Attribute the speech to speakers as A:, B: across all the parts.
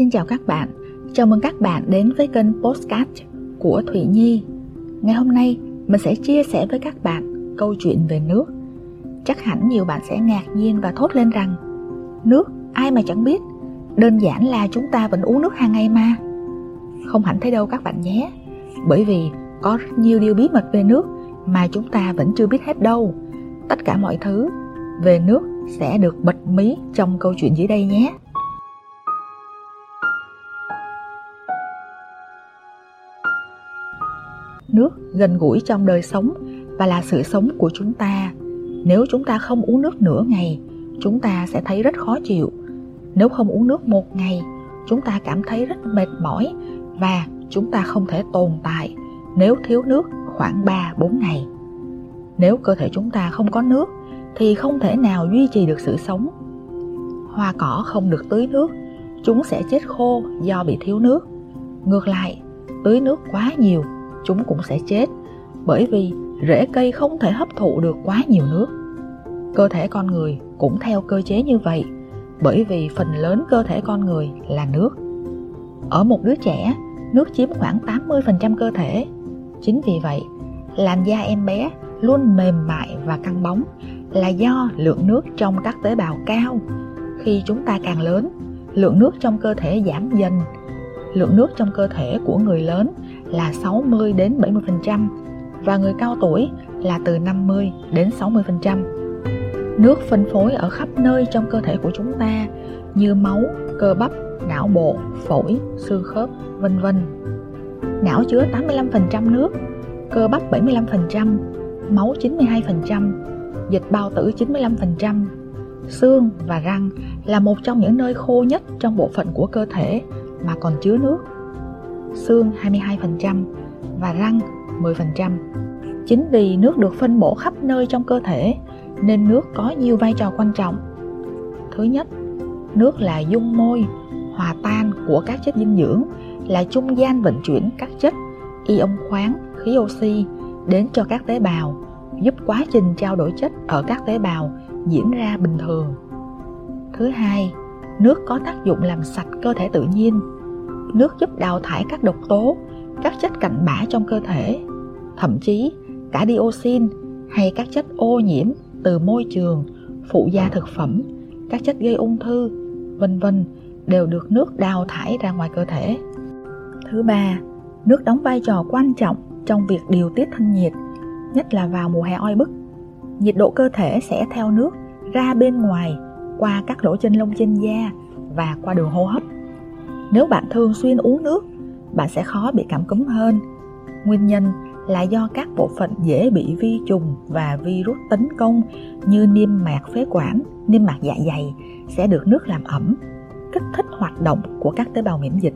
A: Xin chào các bạn, chào mừng các bạn đến với kênh Postcard của Thủy Nhi. Ngày hôm nay mình sẽ chia sẻ với các bạn câu chuyện về nước. Chắc hẳn nhiều bạn sẽ ngạc nhiên và thốt lên rằng Nước, ai mà chẳng biết, đơn giản là chúng ta vẫn uống nước hàng ngày mà. Không hẳn thế đâu các bạn nhé, bởi vì có rất nhiều điều bí mật về nước mà chúng ta vẫn chưa biết hết đâu. Tất cả mọi thứ về nước sẽ được bật mí trong câu chuyện dưới đây nhé. Nước gần gũi trong đời sống và là sự sống của chúng ta nếu chúng ta không uống nước nửa ngày chúng ta sẽ thấy rất khó chịu nếu không uống nước một ngày chúng ta cảm thấy rất mệt mỏi và chúng ta không thể tồn tại nếu thiếu nước khoảng 3-4 ngày. Nếu cơ thể chúng ta không có nước thì không thể nào duy trì được sự sống. Hoa cỏ không được tưới nước, chúng sẽ chết khô do bị thiếu nước. Ngược lại, tưới nước quá nhiều chúng cũng sẽ chết bởi vì rễ cây không thể hấp thụ được quá nhiều nước. Cơ thể con người cũng theo cơ chế như vậy bởi vì phần lớn cơ thể con người là nước. Ở một đứa trẻ, nước chiếm khoảng 80% cơ thể. Chính vì vậy, làn da em bé luôn mềm mại và căng bóng là do lượng nước trong các tế bào cao. Khi chúng ta càng lớn, lượng nước trong cơ thể giảm dần. Lượng nước trong cơ thể của người lớn là 60 đến 70% và người cao tuổi là từ 50 đến 60%. Nước phân phối ở khắp nơi trong cơ thể của chúng ta như máu, cơ bắp, não bộ, phổi, xương khớp, vân vân. Não chứa 85% nước, cơ bắp 75%, máu 92%, dịch bao tử 95%. Xương và răng là một trong những nơi khô nhất trong bộ phận của cơ thể mà còn chứa nước xương 22% và răng 10%. Chính vì nước được phân bổ khắp nơi trong cơ thể nên nước có nhiều vai trò quan trọng. Thứ nhất, nước là dung môi, hòa tan của các chất dinh dưỡng, là trung gian vận chuyển các chất ion khoáng, khí oxy đến cho các tế bào, giúp quá trình trao đổi chất ở các tế bào diễn ra bình thường. Thứ hai, nước có tác dụng làm sạch cơ thể tự nhiên, nước giúp đào thải các độc tố, các chất cặn bã trong cơ thể, thậm chí cả dioxin hay các chất ô nhiễm từ môi trường, phụ gia thực phẩm, các chất gây ung thư, vân vân đều được nước đào thải ra ngoài cơ thể. Thứ ba, nước đóng vai trò quan trọng trong việc điều tiết thân nhiệt, nhất là vào mùa hè oi bức. Nhiệt độ cơ thể sẽ theo nước ra bên ngoài qua các lỗ chân lông trên da và qua đường hô hấp nếu bạn thường xuyên uống nước, bạn sẽ khó bị cảm cúm hơn. Nguyên nhân là do các bộ phận dễ bị vi trùng và virus tấn công như niêm mạc phế quản, niêm mạc dạ dày sẽ được nước làm ẩm, kích thích hoạt động của các tế bào miễn dịch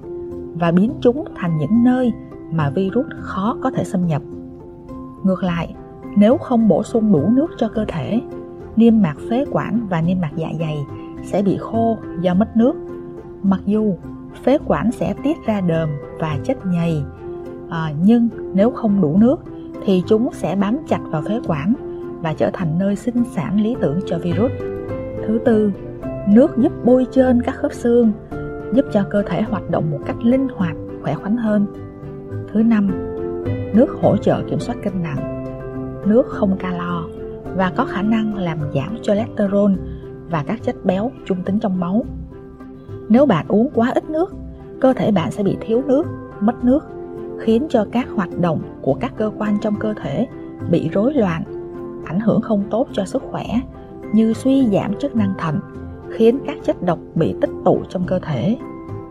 A: và biến chúng thành những nơi mà virus khó có thể xâm nhập. Ngược lại, nếu không bổ sung đủ nước cho cơ thể, niêm mạc phế quản và niêm mạc dạ dày sẽ bị khô do mất nước. Mặc dù phế quản sẽ tiết ra đờm và chất nhầy. À, nhưng nếu không đủ nước thì chúng sẽ bám chặt vào phế quản và trở thành nơi sinh sản lý tưởng cho virus. Thứ tư nước giúp bôi trơn các khớp xương giúp cho cơ thể hoạt động một cách linh hoạt khỏe khoắn hơn. Thứ năm nước hỗ trợ kiểm soát cân nặng. Nước không calo và có khả năng làm giảm cholesterol và các chất béo trung tính trong máu nếu bạn uống quá ít nước, cơ thể bạn sẽ bị thiếu nước, mất nước, khiến cho các hoạt động của các cơ quan trong cơ thể bị rối loạn, ảnh hưởng không tốt cho sức khỏe như suy giảm chức năng thận, khiến các chất độc bị tích tụ trong cơ thể,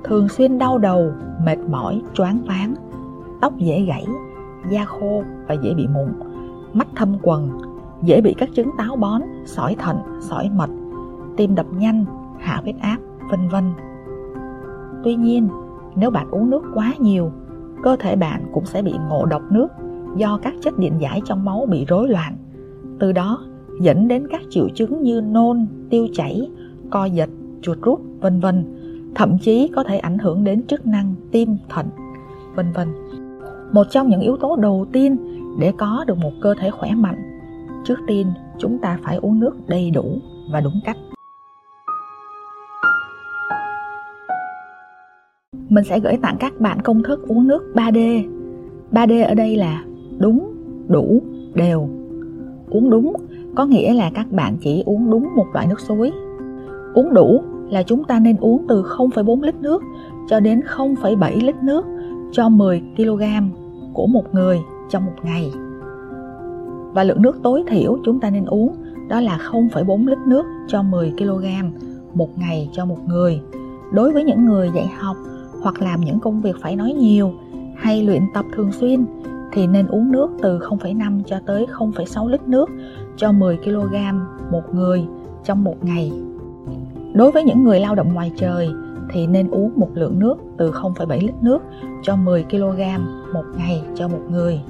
A: thường xuyên đau đầu, mệt mỏi, choáng váng, tóc dễ gãy, da khô và dễ bị mụn, mắt thâm quầng, dễ bị các chứng táo bón, sỏi thận, sỏi mật, tim đập nhanh, hạ huyết áp, vân vân. Tuy nhiên, nếu bạn uống nước quá nhiều, cơ thể bạn cũng sẽ bị ngộ độc nước do các chất điện giải trong máu bị rối loạn. Từ đó dẫn đến các triệu chứng như nôn, tiêu chảy, co giật, chuột rút, vân vân, thậm chí có thể ảnh hưởng đến chức năng tim, thận, vân vân. Một trong những yếu tố đầu tiên để có được một cơ thể khỏe mạnh, trước tiên chúng ta phải uống nước đầy đủ và đúng cách. Mình sẽ gửi tặng các bạn công thức uống nước 3D. 3D ở đây là đúng, đủ, đều. Uống đúng có nghĩa là các bạn chỉ uống đúng một loại nước suối. Uống đủ là chúng ta nên uống từ 0,4 lít nước cho đến 0,7 lít nước cho 10 kg của một người trong một ngày. Và lượng nước tối thiểu chúng ta nên uống đó là 0,4 lít nước cho 10 kg một ngày cho một người. Đối với những người dạy học hoặc làm những công việc phải nói nhiều hay luyện tập thường xuyên thì nên uống nước từ 0,5 cho tới 0,6 lít nước cho 10 kg một người trong một ngày. Đối với những người lao động ngoài trời thì nên uống một lượng nước từ 0,7 lít nước cho 10 kg một ngày cho một người.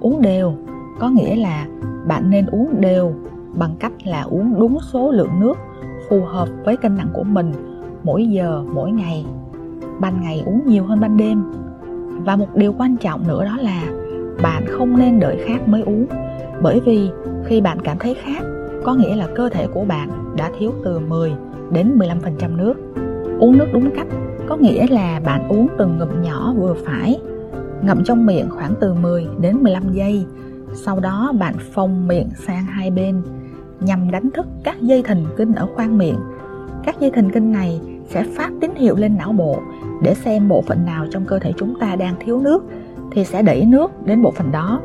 A: Uống đều có nghĩa là bạn nên uống đều bằng cách là uống đúng số lượng nước phù hợp với cân nặng của mình mỗi giờ mỗi ngày ban ngày uống nhiều hơn ban đêm và một điều quan trọng nữa đó là bạn không nên đợi khát mới uống bởi vì khi bạn cảm thấy khát có nghĩa là cơ thể của bạn đã thiếu từ 10 đến 15% nước. Uống nước đúng cách có nghĩa là bạn uống từng ngụm nhỏ vừa phải, ngậm trong miệng khoảng từ 10 đến 15 giây. Sau đó bạn phồng miệng sang hai bên nhằm đánh thức các dây thần kinh ở khoang miệng. Các dây thần kinh này sẽ phát tín hiệu lên não bộ để xem bộ phận nào trong cơ thể chúng ta đang thiếu nước thì sẽ đẩy nước đến bộ phận đó.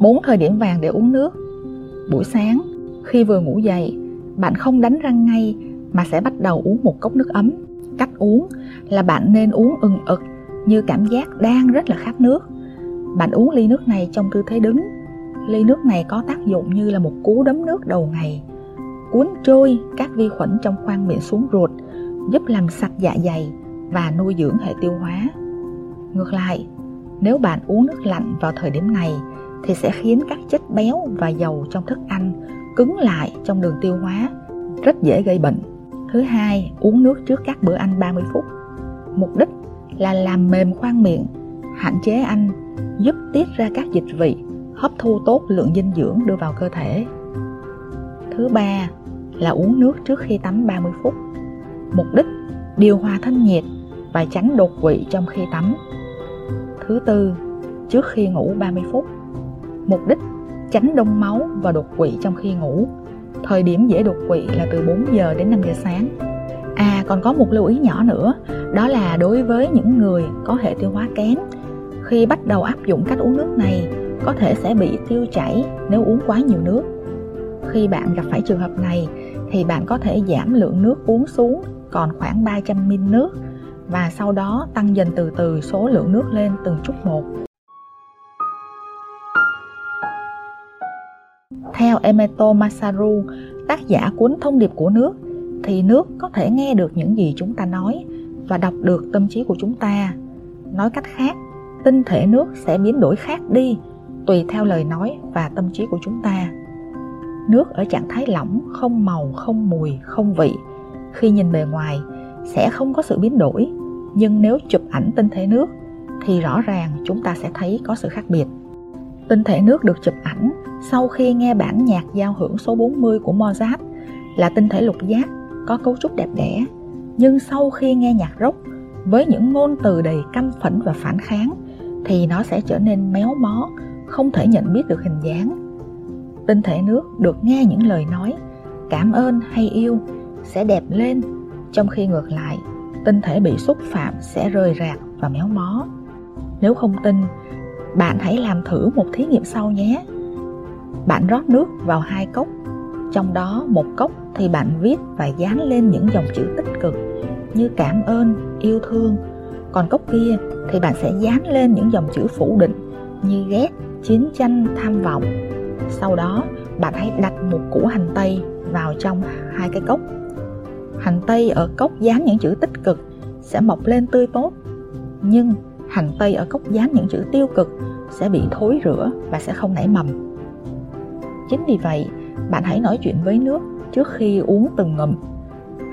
A: Bốn thời điểm vàng để uống nước. Buổi sáng, khi vừa ngủ dậy, bạn không đánh răng ngay mà sẽ bắt đầu uống một cốc nước ấm. Cách uống là bạn nên uống ừng ực như cảm giác đang rất là khát nước. Bạn uống ly nước này trong tư thế đứng. Ly nước này có tác dụng như là một cú đấm nước đầu ngày cuốn trôi các vi khuẩn trong khoang miệng xuống ruột, giúp làm sạch dạ dày và nuôi dưỡng hệ tiêu hóa. Ngược lại, nếu bạn uống nước lạnh vào thời điểm này thì sẽ khiến các chất béo và dầu trong thức ăn cứng lại trong đường tiêu hóa, rất dễ gây bệnh. Thứ hai, uống nước trước các bữa ăn 30 phút. Mục đích là làm mềm khoang miệng, hạn chế ăn, giúp tiết ra các dịch vị, hấp thu tốt lượng dinh dưỡng đưa vào cơ thể. Thứ ba là uống nước trước khi tắm 30 phút. Mục đích điều hòa thân nhiệt và tránh đột quỵ trong khi tắm. Thứ tư, trước khi ngủ 30 phút. Mục đích tránh đông máu và đột quỵ trong khi ngủ. Thời điểm dễ đột quỵ là từ 4 giờ đến 5 giờ sáng. À còn có một lưu ý nhỏ nữa, đó là đối với những người có hệ tiêu hóa kém, khi bắt đầu áp dụng cách uống nước này, có thể sẽ bị tiêu chảy nếu uống quá nhiều nước khi bạn gặp phải trường hợp này thì bạn có thể giảm lượng nước uống xuống còn khoảng 300 ml nước và sau đó tăng dần từ từ số lượng nước lên từng chút một. Theo Emeto Masaru, tác giả cuốn Thông điệp của nước, thì nước có thể nghe được những gì chúng ta nói và đọc được tâm trí của chúng ta. Nói cách khác, tinh thể nước sẽ biến đổi khác đi tùy theo lời nói và tâm trí của chúng ta nước ở trạng thái lỏng, không màu, không mùi, không vị. Khi nhìn bề ngoài, sẽ không có sự biến đổi. Nhưng nếu chụp ảnh tinh thể nước, thì rõ ràng chúng ta sẽ thấy có sự khác biệt. Tinh thể nước được chụp ảnh sau khi nghe bản nhạc giao hưởng số 40 của Mozart là tinh thể lục giác, có cấu trúc đẹp đẽ. Nhưng sau khi nghe nhạc rock, với những ngôn từ đầy căm phẫn và phản kháng, thì nó sẽ trở nên méo mó, không thể nhận biết được hình dáng tinh thể nước được nghe những lời nói, cảm ơn hay yêu sẽ đẹp lên, trong khi ngược lại, tinh thể bị xúc phạm sẽ rời rạc và méo mó. Nếu không tin, bạn hãy làm thử một thí nghiệm sau nhé. Bạn rót nước vào hai cốc, trong đó một cốc thì bạn viết và dán lên những dòng chữ tích cực như cảm ơn, yêu thương. Còn cốc kia thì bạn sẽ dán lên những dòng chữ phủ định như ghét, chiến tranh, tham vọng sau đó, bạn hãy đặt một củ hành tây vào trong hai cái cốc. Hành tây ở cốc dán những chữ tích cực sẽ mọc lên tươi tốt, nhưng hành tây ở cốc dán những chữ tiêu cực sẽ bị thối rữa và sẽ không nảy mầm. Chính vì vậy, bạn hãy nói chuyện với nước trước khi uống từng ngụm.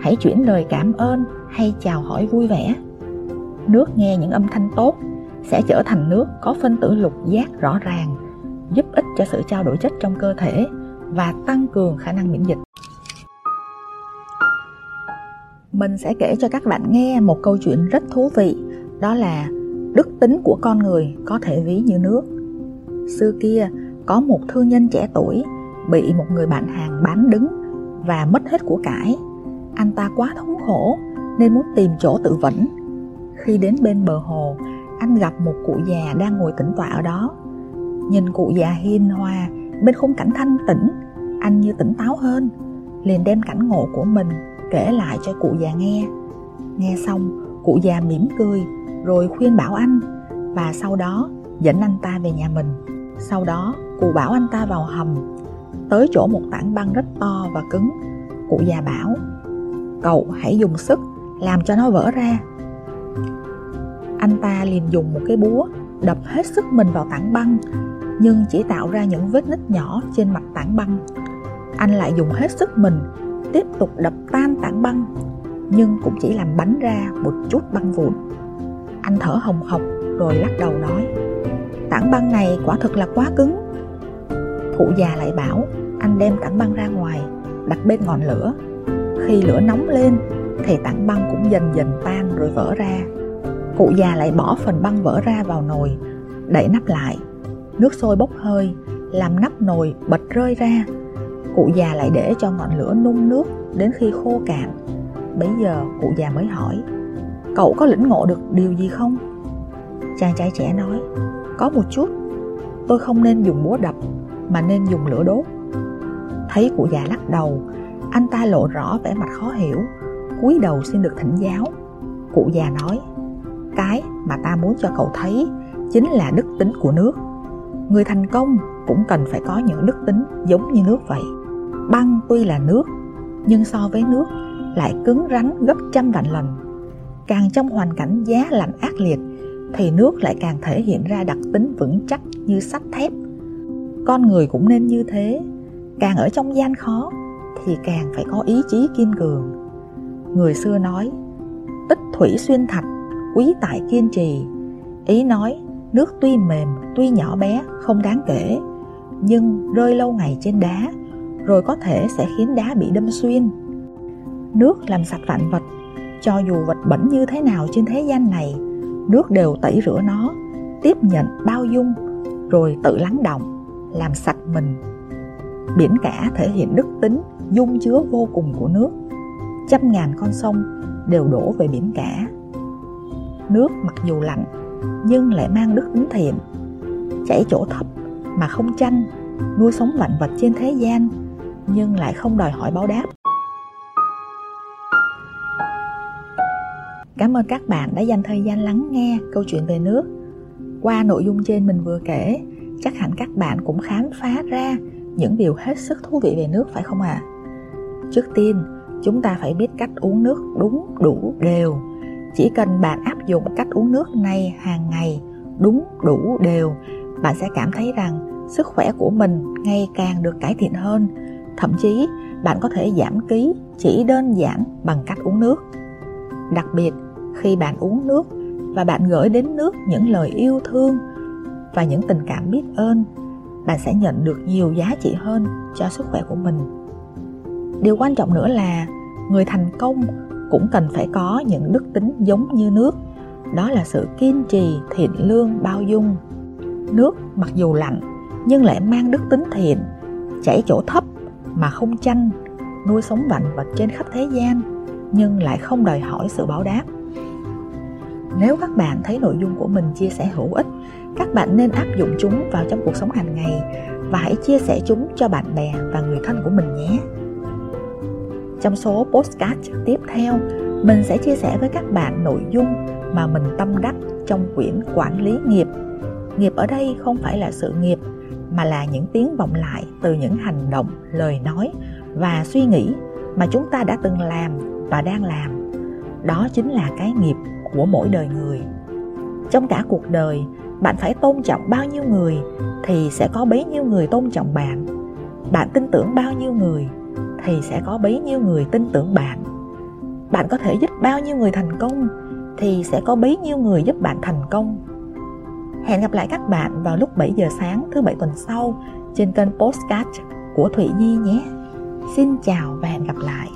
A: Hãy chuyển lời cảm ơn hay chào hỏi vui vẻ. Nước nghe những âm thanh tốt sẽ trở thành nước có phân tử lục giác rõ ràng giúp ích cho sự trao đổi chất trong cơ thể và tăng cường khả năng miễn dịch. Mình sẽ kể cho các bạn nghe một câu chuyện rất thú vị, đó là đức tính của con người có thể ví như nước. Xưa kia, có một thương nhân trẻ tuổi bị một người bạn hàng bán đứng và mất hết của cải. Anh ta quá thống khổ nên muốn tìm chỗ tự vẫn. Khi đến bên bờ hồ, anh gặp một cụ già đang ngồi tĩnh tọa ở đó nhìn cụ già hiền hòa, bên khung cảnh thanh tĩnh, anh như tỉnh táo hơn, liền đem cảnh ngộ của mình kể lại cho cụ già nghe. Nghe xong, cụ già mỉm cười, rồi khuyên bảo anh, và sau đó dẫn anh ta về nhà mình. Sau đó, cụ bảo anh ta vào hầm, tới chỗ một tảng băng rất to và cứng. Cụ già bảo, cậu hãy dùng sức làm cho nó vỡ ra. Anh ta liền dùng một cái búa đập hết sức mình vào tảng băng nhưng chỉ tạo ra những vết nứt nhỏ trên mặt tảng băng. Anh lại dùng hết sức mình, tiếp tục đập tan tảng băng, nhưng cũng chỉ làm bắn ra một chút băng vụn. Anh thở hồng hộc rồi lắc đầu nói, tảng băng này quả thực là quá cứng. Cụ già lại bảo, anh đem tảng băng ra ngoài, đặt bên ngọn lửa. Khi lửa nóng lên thì tảng băng cũng dần dần tan rồi vỡ ra. Cụ già lại bỏ phần băng vỡ ra vào nồi đậy nắp lại nước sôi bốc hơi, làm nắp nồi bật rơi ra. Cụ già lại để cho ngọn lửa nung nước đến khi khô cạn. Bấy giờ cụ già mới hỏi, cậu có lĩnh ngộ được điều gì không? Chàng trai trẻ nói, có một chút. Tôi không nên dùng búa đập, mà nên dùng lửa đốt. Thấy cụ già lắc đầu, anh ta lộ rõ vẻ mặt khó hiểu, cúi đầu xin được thỉnh giáo. Cụ già nói, cái mà ta muốn cho cậu thấy chính là đức tính của nước người thành công cũng cần phải có những đức tính giống như nước vậy. Băng tuy là nước, nhưng so với nước lại cứng rắn gấp trăm vạn lần càng trong hoàn cảnh giá lạnh ác liệt, thì nước lại càng thể hiện ra đặc tính vững chắc như sắt thép. Con người cũng nên như thế. Càng ở trong gian khó, thì càng phải có ý chí kiên cường. Người xưa nói, tích thủy xuyên thạch, quý tại kiên trì. Ý nói nước tuy mềm, tuy nhỏ bé, không đáng kể, nhưng rơi lâu ngày trên đá, rồi có thể sẽ khiến đá bị đâm xuyên. Nước làm sạch vạn vật, cho dù vật bẩn như thế nào trên thế gian này, nước đều tẩy rửa nó, tiếp nhận bao dung, rồi tự lắng động làm sạch mình. Biển cả thể hiện đức tính, dung chứa vô cùng của nước. Trăm ngàn con sông đều đổ về biển cả. Nước mặc dù lạnh nhưng lại mang đức tính thiện. Chảy chỗ thấp mà không tranh nuôi sống vạn vật trên thế gian, nhưng lại không đòi hỏi báo đáp. Cảm ơn các bạn đã dành thời gian lắng nghe câu chuyện về nước. Qua nội dung trên mình vừa kể, chắc hẳn các bạn cũng khám phá ra những điều hết sức thú vị về nước, phải không ạ? À? trước tiên, chúng ta phải biết cách uống nước đúng, đủ, đều chỉ cần bạn áp dụng cách uống nước này hàng ngày, đúng đủ đều, bạn sẽ cảm thấy rằng sức khỏe của mình ngày càng được cải thiện hơn. Thậm chí, bạn có thể giảm ký chỉ đơn giản bằng cách uống nước. Đặc biệt, khi bạn uống nước và bạn gửi đến nước những lời yêu thương và những tình cảm biết ơn, bạn sẽ nhận được nhiều giá trị hơn cho sức khỏe của mình. Điều quan trọng nữa là người thành công cũng cần phải có những đức tính giống như nước. Đó là sự kiên trì, thiện lương, bao dung. Nước mặc dù lạnh, nhưng lại mang đức tính thiện, chảy chỗ thấp mà không tranh nuôi sống vạn vật trên khắp thế gian, nhưng lại không đòi hỏi sự báo đáp. Nếu các bạn thấy nội dung của mình chia sẻ hữu ích, các bạn nên áp dụng chúng vào trong cuộc sống hàng ngày và hãy chia sẻ chúng cho bạn bè và người thân của mình nhé trong số postcard tiếp theo, mình sẽ chia sẻ với các bạn nội dung mà mình tâm đắc trong quyển quản lý nghiệp. Nghiệp ở đây không phải là sự nghiệp, mà là những tiếng vọng lại từ những hành động, lời nói và suy nghĩ mà chúng ta đã từng làm và đang làm. Đó chính là cái nghiệp của mỗi đời người. Trong cả cuộc đời, bạn phải tôn trọng bao nhiêu người thì sẽ có bấy nhiêu người tôn trọng bạn. Bạn tin tưởng bao nhiêu người thì sẽ có bấy nhiêu người tin tưởng bạn. Bạn có thể giúp bao nhiêu người thành công thì sẽ có bấy nhiêu người giúp bạn thành công. Hẹn gặp lại các bạn vào lúc 7 giờ sáng thứ bảy tuần sau trên kênh postcard của Thụy Nhi nhé. Xin chào và hẹn gặp lại.